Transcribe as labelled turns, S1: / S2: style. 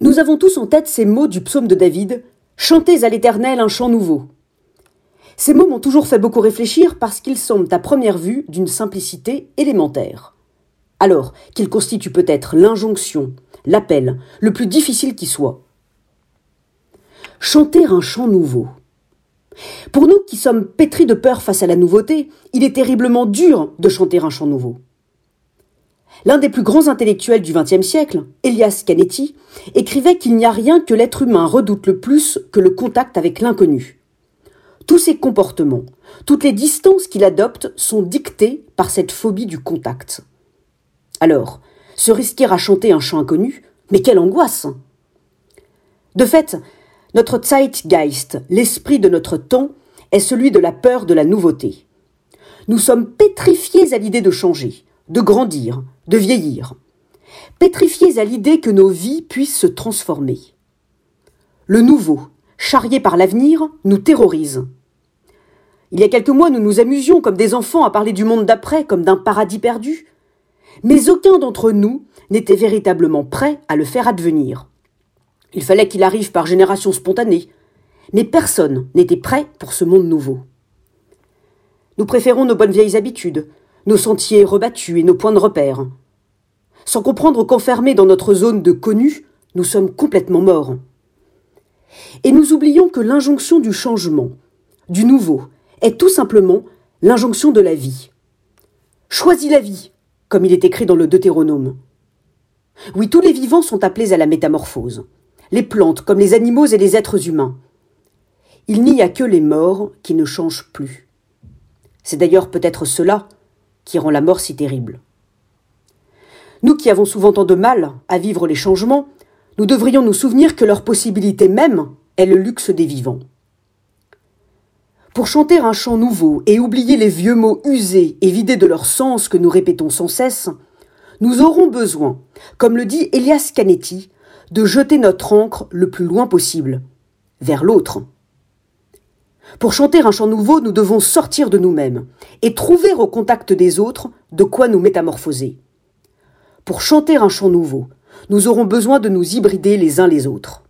S1: Nous avons tous en tête ces mots du psaume de David Chantez à l'Éternel un chant nouveau. Ces mots m'ont toujours fait beaucoup réfléchir parce qu'ils semblent à première vue d'une simplicité élémentaire. Alors qu'ils constituent peut-être l'injonction, l'appel, le plus difficile qui soit. Chanter un chant nouveau. Pour nous qui sommes pétris de peur face à la nouveauté, il est terriblement dur de chanter un chant nouveau. L'un des plus grands intellectuels du XXe siècle, Elias Canetti, écrivait qu'il n'y a rien que l'être humain redoute le plus que le contact avec l'inconnu. Tous ses comportements, toutes les distances qu'il adopte sont dictés par cette phobie du contact. Alors, se risquer à chanter un chant inconnu, mais quelle angoisse De fait, notre Zeitgeist, l'esprit de notre temps, est celui de la peur de la nouveauté. Nous sommes pétrifiés à l'idée de changer, de grandir, de vieillir. Pétrifiés à l'idée que nos vies puissent se transformer. Le nouveau, charrié par l'avenir, nous terrorise. Il y a quelques mois, nous nous amusions comme des enfants à parler du monde d'après comme d'un paradis perdu. Mais aucun d'entre nous n'était véritablement prêt à le faire advenir. Il fallait qu'il arrive par génération spontanée, mais personne n'était prêt pour ce monde nouveau. Nous préférons nos bonnes vieilles habitudes, nos sentiers rebattus et nos points de repère. Sans comprendre qu'enfermés dans notre zone de connu, nous sommes complètement morts. Et nous oublions que l'injonction du changement, du nouveau, est tout simplement l'injonction de la vie. Choisis la vie, comme il est écrit dans le Deutéronome. Oui, tous les vivants sont appelés à la métamorphose, les plantes comme les animaux et les êtres humains. Il n'y a que les morts qui ne changent plus. C'est d'ailleurs peut-être cela qui rend la mort si terrible. Nous qui avons souvent tant de mal à vivre les changements, nous devrions nous souvenir que leur possibilité même est le luxe des vivants. Pour chanter un chant nouveau et oublier les vieux mots usés et vidés de leur sens que nous répétons sans cesse, nous aurons besoin, comme le dit Elias Canetti, de jeter notre encre le plus loin possible, vers l'autre. Pour chanter un chant nouveau, nous devons sortir de nous-mêmes et trouver au contact des autres de quoi nous métamorphoser. Pour chanter un chant nouveau, nous aurons besoin de nous hybrider les uns les autres.